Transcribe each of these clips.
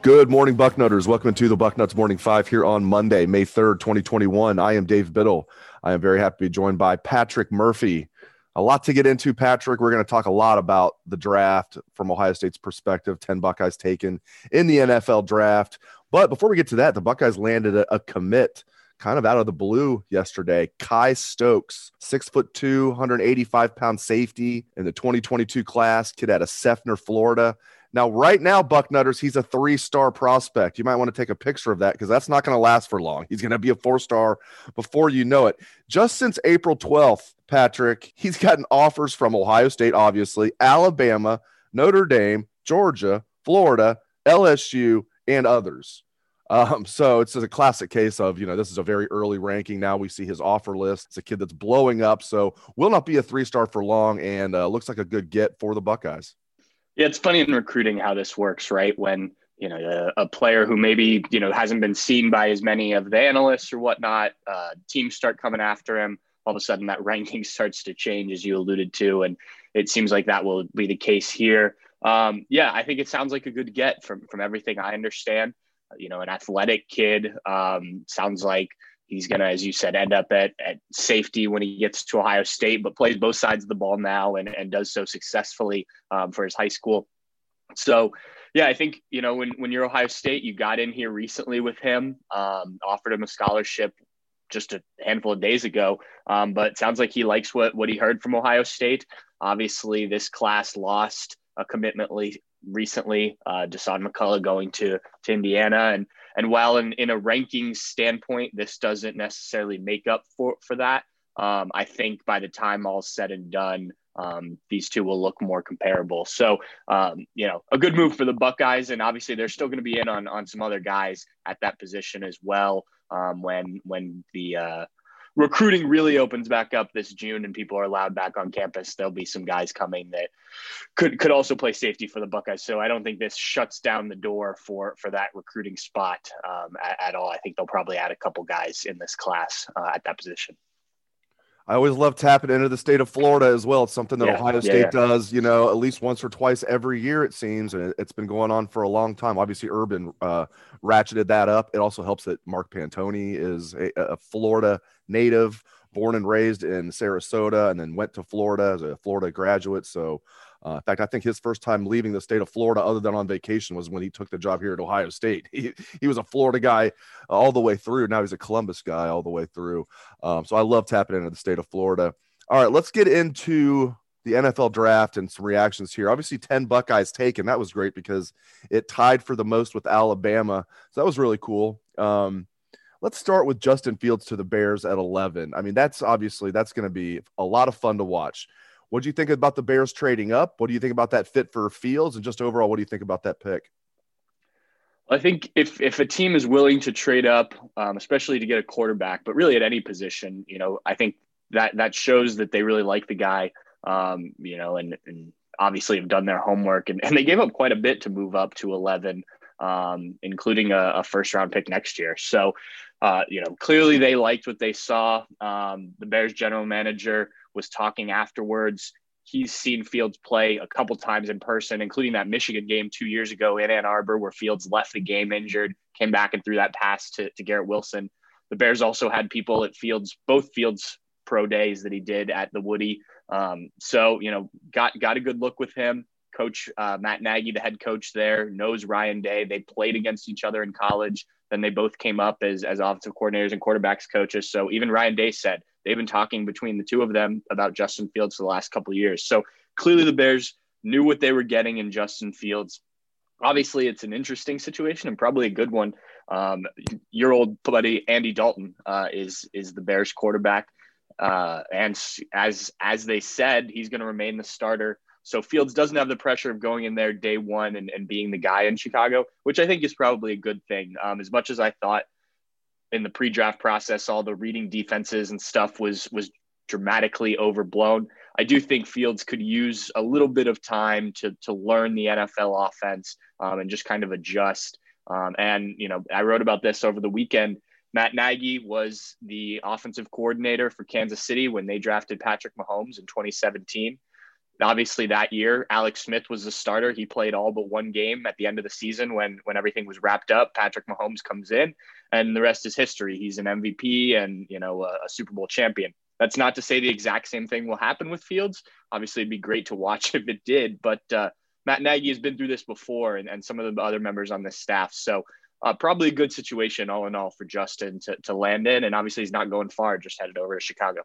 Good morning, Bucknutters. Welcome to the Bucknuts Morning Five here on Monday, May 3rd, 2021. I am Dave Biddle. I am very happy to be joined by Patrick Murphy. A lot to get into, Patrick. We're going to talk a lot about the draft from Ohio State's perspective 10 Buckeyes taken in the NFL draft. But before we get to that, the Buckeyes landed a, a commit kind of out of the blue yesterday. Kye Stokes, six foot two, 185 pound safety in the 2022 class, kid out of Seffner, Florida. Now, right now, Bucknutters, he's a three star prospect. You might want to take a picture of that because that's not going to last for long. He's going to be a four star before you know it. Just since April 12th, Patrick, he's gotten offers from Ohio State, obviously, Alabama, Notre Dame, Georgia, Florida, LSU, and others. Um, so it's a classic case of, you know, this is a very early ranking. Now we see his offer list. It's a kid that's blowing up. So will not be a three star for long and uh, looks like a good get for the Buckeyes. Yeah, it's funny in recruiting how this works, right? When you know a, a, player who maybe you know hasn't been seen by as many of the analysts or whatnot, uh, teams start coming after him. All of a sudden, that ranking starts to change, as you alluded to, and it seems like that will be the case here. Um, yeah, I think it sounds like a good get from from everything I understand. You know, an athletic kid um, sounds like He's going to, as you said, end up at, at safety when he gets to Ohio State, but plays both sides of the ball now and, and does so successfully um, for his high school. So, yeah, I think, you know, when, when you're Ohio State, you got in here recently with him, um, offered him a scholarship just a handful of days ago. Um, but sounds like he likes what, what he heard from Ohio State. Obviously, this class lost a commitment recently, uh, Dasan McCullough going to, to Indiana. And and while in, in a ranking standpoint, this doesn't necessarily make up for, for that, um, I think by the time all's said and done, um, these two will look more comparable. So, um, you know, a good move for the Buckeyes, and obviously they're still going to be in on on some other guys at that position as well um, when when the uh, recruiting really opens back up this June and people are allowed back on campus, there'll be some guys coming that could could also play safety for the Buckeyes. So I don't think this shuts down the door for for that recruiting spot um, at, at, all. I think they'll probably add a couple guys in this class uh, at that position. I always love tapping into the state of Florida as well. It's something that yeah, Ohio State yeah, yeah. does, you know, at least once or twice every year, it seems. And it's been going on for a long time. Obviously, Urban uh, ratcheted that up. It also helps that Mark Pantoni is a, a, Florida native, born and raised in Sarasota, and then went to Florida as a Florida graduate. So uh, in fact, I think his first time leaving the state of Florida, other than on vacation, was when he took the job here at Ohio State. He, he was a Florida guy all the way through. Now he's a Columbus guy all the way through. Um, so I love tapping into the state of Florida. All right, let's get into the NFL draft and some reactions here. Obviously, 10 Buckeyes taken. That was great because it tied for the most with Alabama. So that was really cool. Um, let's start with Justin Fields to the Bears at 11. I mean, that's obviously that's going to be a lot of fun to watch. What do you think about the Bears trading up? What do you think about that fit for Fields? And just overall, what do you think about that pick? I think if if a team is willing to trade up, um, especially to get a quarterback, but really at any position, you know, I think that that shows that they really like the guy, um, you know, and, and obviously have done their homework, and, and they gave up quite a bit to move up to 11. um, including a, a, first round pick next year. So, uh, you know, clearly they liked what they saw. Um, the Bears general manager was talking afterwards. He's seen Fields play a couple times in person, including that Michigan game two years ago in Ann Arbor, where Fields left the game injured, came back and threw that pass to, to Garrett Wilson. The Bears also had people at Fields, both Fields pro days that he did at the Woody. Um, so, you know, got got a good look with him. Coach uh, Matt Nagy, the head coach there, knows Ryan Day. They played against each other in college. Then they both came up as, as offensive coordinators and quarterbacks coaches. So even Ryan Day said they've been talking between the two of them about Justin Fields for the last couple years. So clearly the Bears knew what they were getting in Justin Fields. Obviously, it's an interesting situation and probably a good one. Um, your old buddy Andy Dalton uh, is is the Bears quarterback, uh, and as as they said, he's going to remain the starter so Fields doesn't have the pressure of going in there day one and, and being the guy in Chicago, which I think is probably a good thing. Um, as much as I thought in the pre-draft process, all the reading defenses and stuff was was dramatically overblown. I do think Fields could use a little bit of time to to learn the NFL offense um, and just kind of adjust. Um, and you know, I wrote about this over the weekend. Matt Nagy was the offensive coordinator for Kansas City when they drafted Patrick Mahomes in 2017. Obviously, that year, Alex Smith was the starter. He played all but one game at the end of the season when when everything was wrapped up. Patrick Mahomes comes in, and the rest is history. He's an MVP and you know a, a Super Bowl champion. That's not to say the exact same thing will happen with Fields. Obviously, it'd be great to watch if it did, but uh, Matt Nagy has been through this before, and, and some of the other members on this staff. So uh, probably a good situation all in all for Justin to, to land in. And obviously, he's not going far, just headed over to Chicago.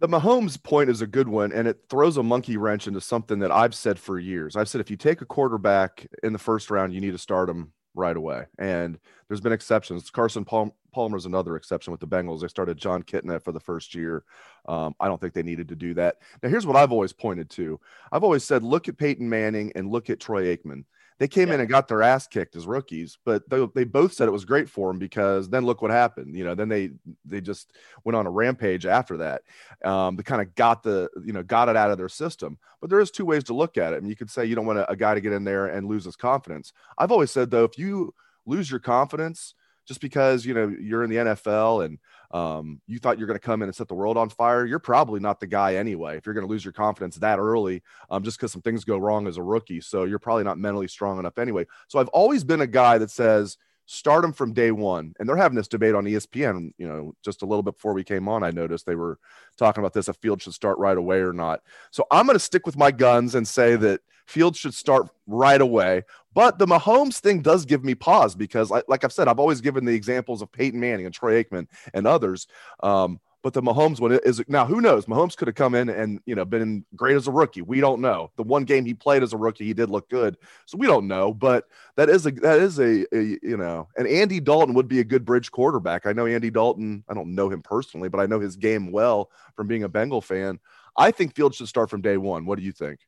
The Mahomes point is a good one, and it throws a monkey wrench into something that I've said for years. I've said if you take a quarterback in the first round, you need to start him right away. And there's been exceptions. Carson Palmer Palmer's another exception with the Bengals. They started Jon Kitna for the first year. Um, I don't think they needed to do that. Now, here's what I've always pointed to. I've always said, look at Peyton Manning and look at Troy Aikman. They came yeah. in and got their ass kicked as rookies, but they, they both said it was great for them because then look what happened. You know, then they they just went on a rampage after that. Um, they kind of got the you know got it out of their system. But there is two ways to look at it. Mean, you could say you don't want a, a guy to get in there and lose his confidence. I've always said though, if you lose your confidence just because you know you're in the NFL and um, you thought you're going to come in and set the world on fire, you're probably not the guy anyway. If you're going to lose your confidence that early, um, just because some things go wrong as a rookie, so you're probably not mentally strong enough anyway. So I've always been a guy that says start them from day one. And they're having this debate on ESPN, you know, just a little bit before we came on. I noticed they were talking about this, a field should start right away or not. So I'm going to stick with my guns and say that field should start right away. But the Mahomes thing does give me pause because, like I've said, I've always given the examples of Peyton Manning and Troy Aikman and others. Um, but the Mahomes one is now who knows? Mahomes could have come in and you know been great as a rookie. We don't know. The one game he played as a rookie, he did look good, so we don't know. But that is a that is a, a you know, and Andy Dalton would be a good bridge quarterback. I know Andy Dalton. I don't know him personally, but I know his game well from being a Bengal fan. I think Fields should start from day one. What do you think?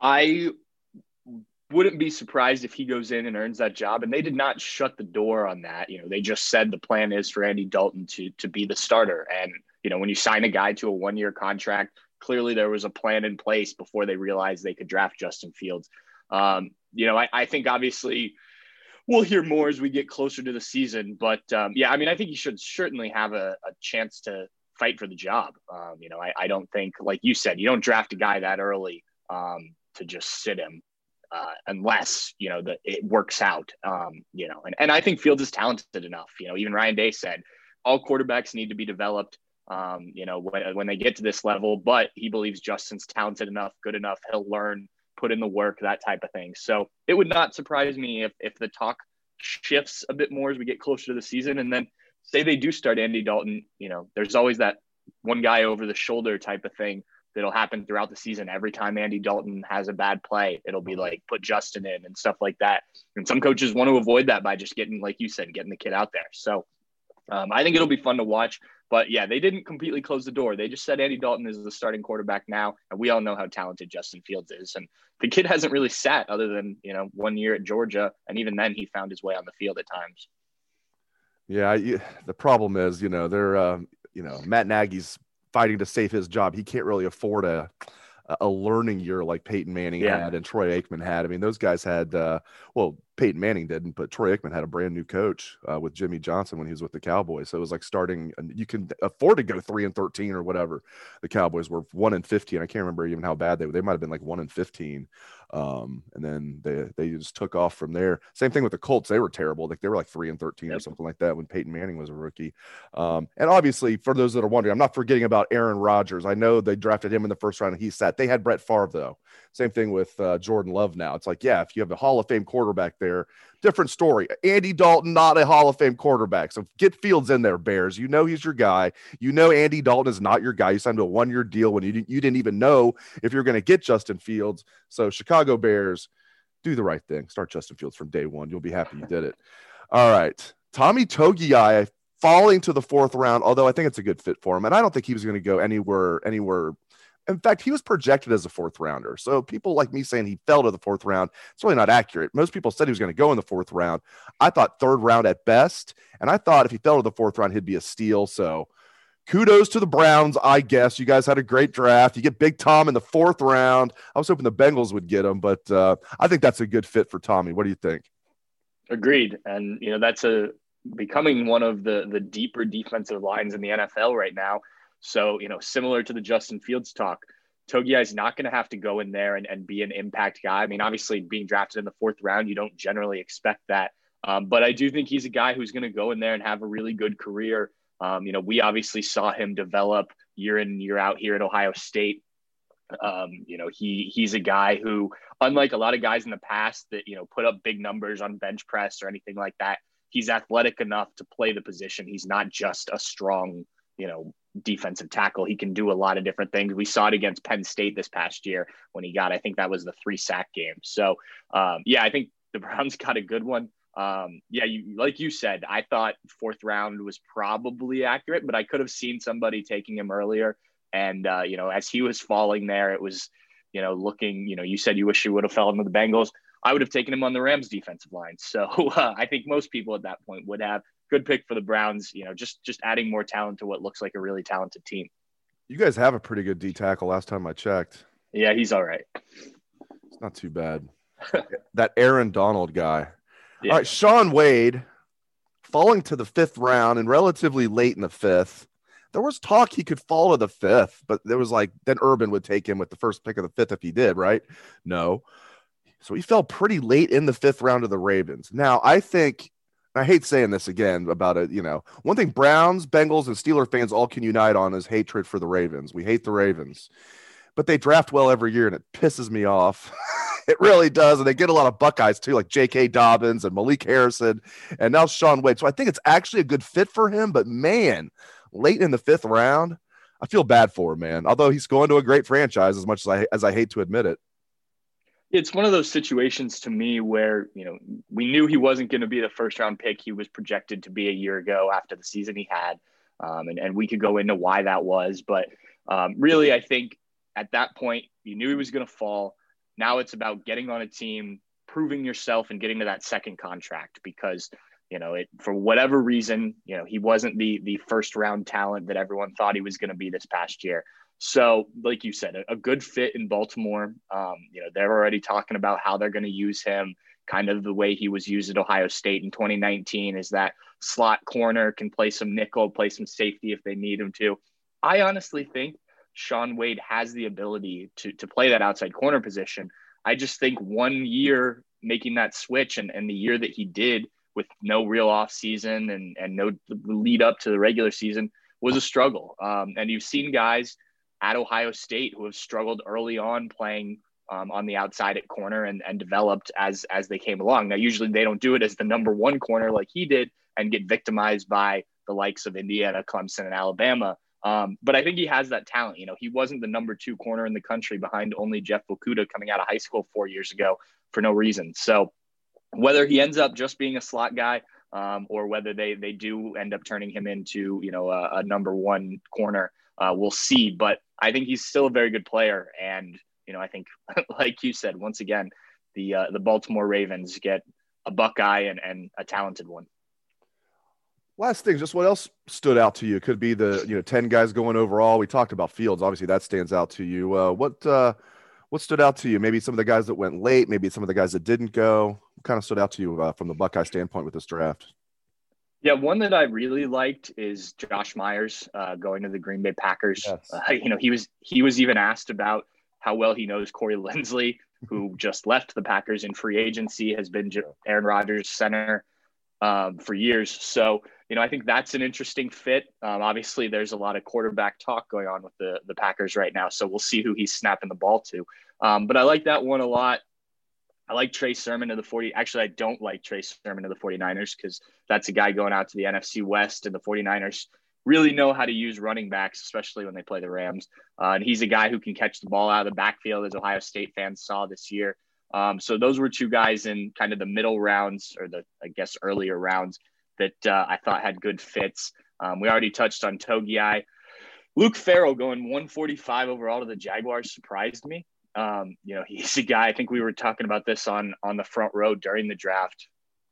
I wouldn't be surprised if he goes in and earns that job. And they did not shut the door on that. You know, they just said the plan is for Andy Dalton to to be the starter. And you know, when you sign a guy to a one year contract, clearly there was a plan in place before they realized they could draft Justin Fields. Um, you know, I, I, think obviously we'll hear more as we get closer to the season. But um, yeah, I mean, I think he should certainly have a, a chance to fight for the job. Um, you know, I, I, don't think, like you said, you don't draft a guy that early um, to just sit him uh, unless you know that it works out. Um, you know, and, and I think Fields is talented enough. You know, even Ryan Day said all quarterbacks need to be developed. Um, you know, when, when they get to this level, but he believes Justin's talented enough, good enough. He'll learn, put in the work, that type of thing. So it would not surprise me if if the talk shifts a bit more as we get closer to the season, and then say they do start Andy Dalton. You know, there's always that one guy over the shoulder type of thing that'll happen throughout the season. Every time Andy Dalton has a bad play, it'll be like put Justin in and stuff like that. And some coaches want to avoid that by just getting, like you said, getting the kid out there. So um, I think it'll be fun to watch. But yeah, they didn't completely close the door. They just said Andy Dalton is the starting quarterback now, and we all know how talented Justin Fields is. And the kid hasn't really sat other than you know one year at Georgia, and even then he found his way on the field at times. Yeah, the problem is, you know, they're, uh, you know, Matt Nagy's fighting to save his job. He can't really afford a a learning year like Peyton Manning yeah. had and Troy Aikman had. I mean, those guys had, uh, well, Peyton Manning didn't, but Troy Aikman had a brand new coach uh, with Jimmy Johnson when he was with the Cowboys. So it was like starting, you can afford to go three and 13 or whatever. The Cowboys were one and 15. I can't remember even how bad they were. They might have been like one and 15. Um, and then they, they just took off from there. Same thing with the Colts. They were terrible. Like they were like three and 13 yep. or something like that when Peyton Manning was a rookie. Um, and obviously, for those that are wondering, I'm not forgetting about Aaron Rodgers. I know they drafted him in the first round and he sat. They had Brett Favre, though. Same thing with uh, Jordan Love now. It's like, yeah, if you have a Hall of Fame quarterback there, different story. Andy Dalton, not a Hall of Fame quarterback. So get Fields in there, Bears. You know he's your guy. You know Andy Dalton is not your guy. You signed a one year deal when you, you didn't even know if you're going to get Justin Fields. So Chicago Bears, do the right thing. Start Justin Fields from day one. You'll be happy you did it. All right. Tommy Togiai falling to the fourth round, although I think it's a good fit for him. And I don't think he was going to go anywhere, anywhere. In fact, he was projected as a fourth rounder. So people like me saying he fell to the fourth round, it's really not accurate. Most people said he was going to go in the fourth round. I thought third round at best. And I thought if he fell to the fourth round, he'd be a steal. So kudos to the Browns, I guess. You guys had a great draft. You get Big Tom in the fourth round. I was hoping the Bengals would get him, but uh, I think that's a good fit for Tommy. What do you think? Agreed. And, you know, that's a becoming one of the the deeper defensive lines in the NFL right now. So, you know, similar to the Justin Fields talk, Togiai is not going to have to go in there and, and be an impact guy. I mean, obviously, being drafted in the fourth round, you don't generally expect that. Um, but I do think he's a guy who's going to go in there and have a really good career. Um, you know, we obviously saw him develop year in and year out here at Ohio State. Um, you know, he he's a guy who, unlike a lot of guys in the past that you know put up big numbers on bench press or anything like that, he's athletic enough to play the position. He's not just a strong, you know, defensive tackle. He can do a lot of different things. We saw it against Penn State this past year when he got, I think that was the three sack game. So, um, yeah, I think the Browns got a good one. Um, yeah, you, like you said, I thought fourth round was probably accurate, but I could have seen somebody taking him earlier. And, uh, you know, as he was falling there, it was, you know, looking, you know, you said you wish you would have fell into the Bengals. I would have taken him on the Rams defensive line. So uh, I think most people at that point would have good pick for the Browns. You know, just just adding more talent to what looks like a really talented team. You guys have a pretty good D tackle. Last time I checked. Yeah, he's all right. It's not too bad. that Aaron Donald guy. Yeah. All right, Shaun Wade falling to the fifth round and relatively late in the fifth. There was talk he could fall to the fifth, but there was like then Urban would take him with the first pick of the fifth if he did, right? No. So he fell pretty late in the fifth round of the Ravens. Now, I think I hate saying this again about it. You know, one thing Browns, Bengals, and Steeler fans all can unite on is hatred for the Ravens. We hate the Ravens, but they draft well every year, and it pisses me off. it really does, and they get a lot of Buckeyes too, like J.K. Dobbins and Malik Harrison, and now Shaun Wade. So I think it's actually a good fit for him. But man, late in the fifth round, I feel bad for him, man. Although he's going to a great franchise, as much as I as I hate to admit it it's one of those situations to me where you know we knew he wasn't going to be the first round pick. He was projected to be a year ago after the season he had um, and, and we could go into why that was but um, really i think at that point you knew he was going to fall. Now it's about getting on a team proving yourself and getting to that second contract because you know it for whatever reason you know he wasn't the the first round talent that everyone thought he was going to be this past year so, like you said, a, a good fit in Baltimore. Um, you know, they're already talking about how they're going to use him, kind of the way he was used at Ohio State in 2019. Is that slot corner can play some nickel, play some safety if they need him to. I honestly think Shaun Wade has the ability to to play that outside corner position. I just think one year making that switch and, and the year that he did with no real off season and, and no lead up to the regular season was a struggle. Um, and you've seen guys at Ohio State who have struggled early on playing um, on the outside at corner and, and developed as as they came along. Now, usually they don't do it as the number one corner like he did and get victimized by the likes of Indiana, Clemson, and Alabama. Um, but I think he has that talent. You know, he wasn't the number two corner in the country behind only Jeff Okudah coming out of high school four years ago for no reason. So whether he ends up just being a slot guy um, or whether they they do end up turning him into you know a, a number one corner, uh, we'll see. But I think he's still a very good player, and you know I think, like you said, once again, the uh, the Baltimore Ravens get a Buckeye and, and a talented one. Last thing, just what else stood out to you? Could be the you know ten guys going overall. We talked about Fields, obviously that stands out to you. Uh, what uh, what stood out to you? Maybe some of the guys that went late, maybe some of the guys that didn't go. What kind of stood out to you uh, from the Buckeye standpoint with this draft? Yeah, one that I really liked is Josh Myers uh, going to the Green Bay Packers. Yes. Uh, you know, he was he was even asked about how well he knows Corey Linsley, who just left the Packers in free agency, has been Aaron Rodgers' center um, for years. So, you know, I think that's an interesting fit. Um, obviously, there's a lot of quarterback talk going on with the the Packers right now, so we'll see who he's snapping the ball to. Um, but I like that one a lot. I like Trey Sermon of the 40. Actually, I don't like Trey Sermon to the 49ers because that's a guy going out to the NFC West, and the 49ers really know how to use running backs, especially when they play the Rams. Uh, and he's a guy who can catch the ball out of the backfield, as Ohio State fans saw this year. Um, so those were two guys in kind of the middle rounds or the, I guess, earlier rounds that uh, I thought had good fits. Um, we already touched on Togiai. Luke Farrell going 145 overall to the Jaguars surprised me. Um, you know, he's a guy. I think we were talking about this on on the front row during the draft.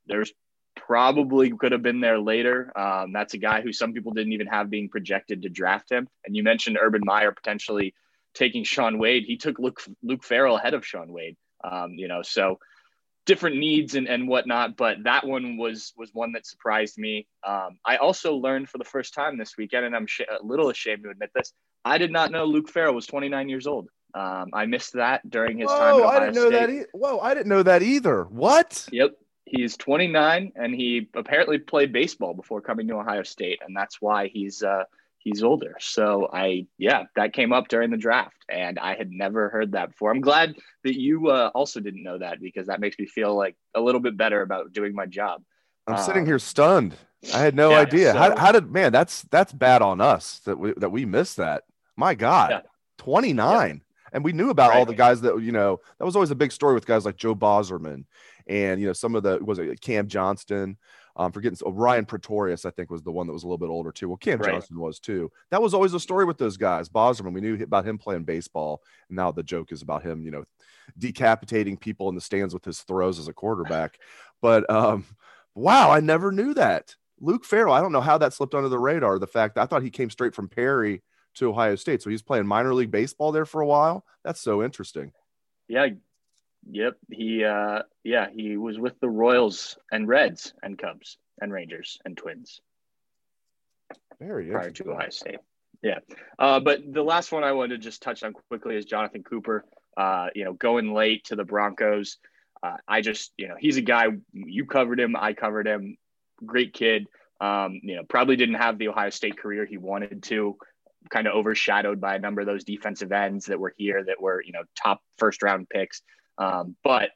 There's probably could have been there later. Um, that's a guy who some people didn't even have being projected to draft him. And you mentioned Urban Meyer potentially taking Shaun Wade. He took Luke Luke Farrell ahead of Shaun Wade. Um, you know, so different needs and, and whatnot. But that one was was one that surprised me. Um, I also learned for the first time this weekend, and I'm sh- a little ashamed to admit this. I did not know Luke Farrell was 29 years old. Um, I missed that during his Whoa, time. At Ohio I didn't know State. that. E- Whoa, I didn't know that either. What? Yep. He's 29 and he apparently played baseball before coming to Ohio State, and that's why he's uh, he's older. So I yeah, that came up during the draft, and I had never heard that before. I'm glad that you uh, also didn't know that because that makes me feel like a little bit better about doing my job. I'm sitting um, here stunned. I had no yeah, idea. So, how, how did man? That's that's bad on us that we that we missed that. My God, yeah. 29. And we knew about right. all the guys that, you know, that was always a big story with guys like Joe Bauserman and, you know, some of the, was it Cam Johnston? Um, forgetting oh, Ryan Pretorius, I think was the one that was a little bit older too. Well, Cam right. Johnston was too. That was always a story with those guys. Bauserman, we knew about him playing baseball. And now the joke is about him, you know, decapitating people in the stands with his throws as a quarterback. but um, wow, I never knew that. Luke Farrell, I don't know how that slipped under the radar. The fact that I thought he came straight from Perry to Ohio State. So he's playing minor league baseball there for a while. That's so interesting. Yeah. Yep. He uh yeah, he was with the Royals and Reds and Cubs and Rangers and Twins. Very prior to Ohio State. Yeah. Uh, but the last one I wanted to just touch on quickly is Jonathan Cooper. Uh, you know, going late to the Broncos. Uh, I just, you know, he's a guy you covered him, I covered him. Great kid. Um, you know, probably didn't have the Ohio State career he wanted to kind of overshadowed by a number of those defensive ends that were here that were you know top first round picks, um, but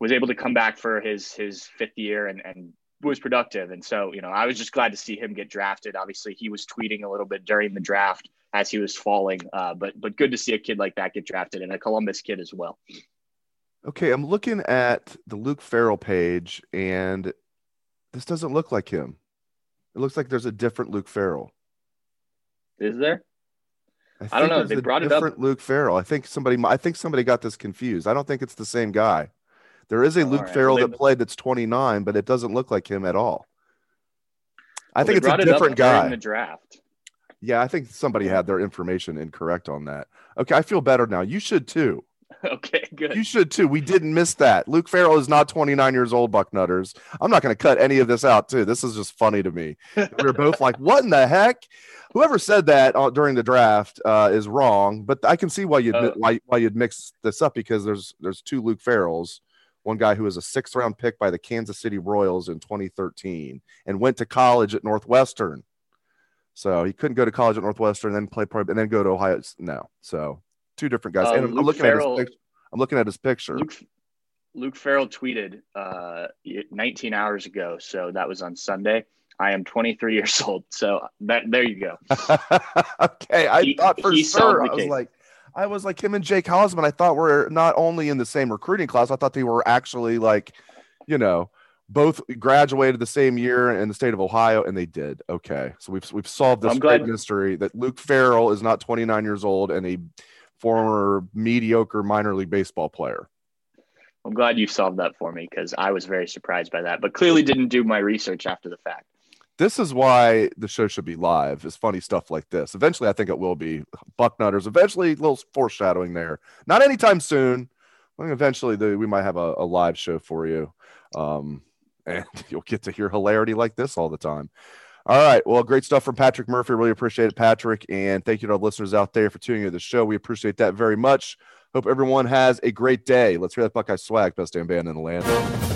was able to come back for his his fifth year and and was productive. And so you know I was just glad to see him get drafted. Obviously he was tweeting a little bit during the draft as he was falling, uh, but but good to see a kid like that get drafted and a Columbus kid as well. Okay, I'm looking at the Luke Farrell page, and this doesn't look like him. It looks like there's a different Luke Farrell. Is there? I, I don't know. They brought it up. Luke Farrell. I think somebody. I think somebody got this confused. I don't think it's the same guy. There is a oh, Luke right. Farrell well, that played that's 29, but it doesn't look like him at all. I well, think it's a different it guy. In the draft. Yeah, I think somebody had their information incorrect on that. Okay, I feel better now. You should too. Okay, good. You should too. We didn't miss that. Luke Farrell is not 29 years old, Bucknutters. I'm not going to cut any of this out too. This is just funny to me. we are both like, what in the heck? Whoever said that uh, during the draft uh, is wrong, but I can see why you'd uh, why, why you'd mix this up because there's there's two Luke Farrells. One guy who was a sixth round pick by the Kansas City Royals in 2013 and went to college at Northwestern. So he couldn't go to college at Northwestern and then play pro and then go to Ohio. No, so two different guys. and I'm, I'm looking Farrell, at his I'm looking at his picture. Luke, Luke Farrell tweeted uh, 19 hours ago, so that was on Sunday. I am 23 years old, so that there you go. okay, I he, thought for sure. I was case. like, I was like him and Jake Hausmann. I thought we're not only in the same recruiting class. I thought they were actually like, you know, both graduated the same year in the state of Ohio, and they did. Okay, so we've we've solved this great mystery that Luke Farrell is not 29 years old and a former mediocre minor league baseball player. I'm glad you solved that for me because I was very surprised by that, but clearly didn't do my research after the fact. this is why the show should be live is funny stuff like this. Eventually i think it will be. Bucknutters eventually a little foreshadowing there. Not anytime soon. I think eventually the, we might have a, a live show for you. Um, and you'll get to hear hilarity like this all the time all right. Well great stuff from patrick murphy. Really appreciate it patrick. And thank you to our listeners out there for tuning in to the show. We appreciate that very much. Hope everyone has a great day. Let's hear that buckeye swag best damn band in the land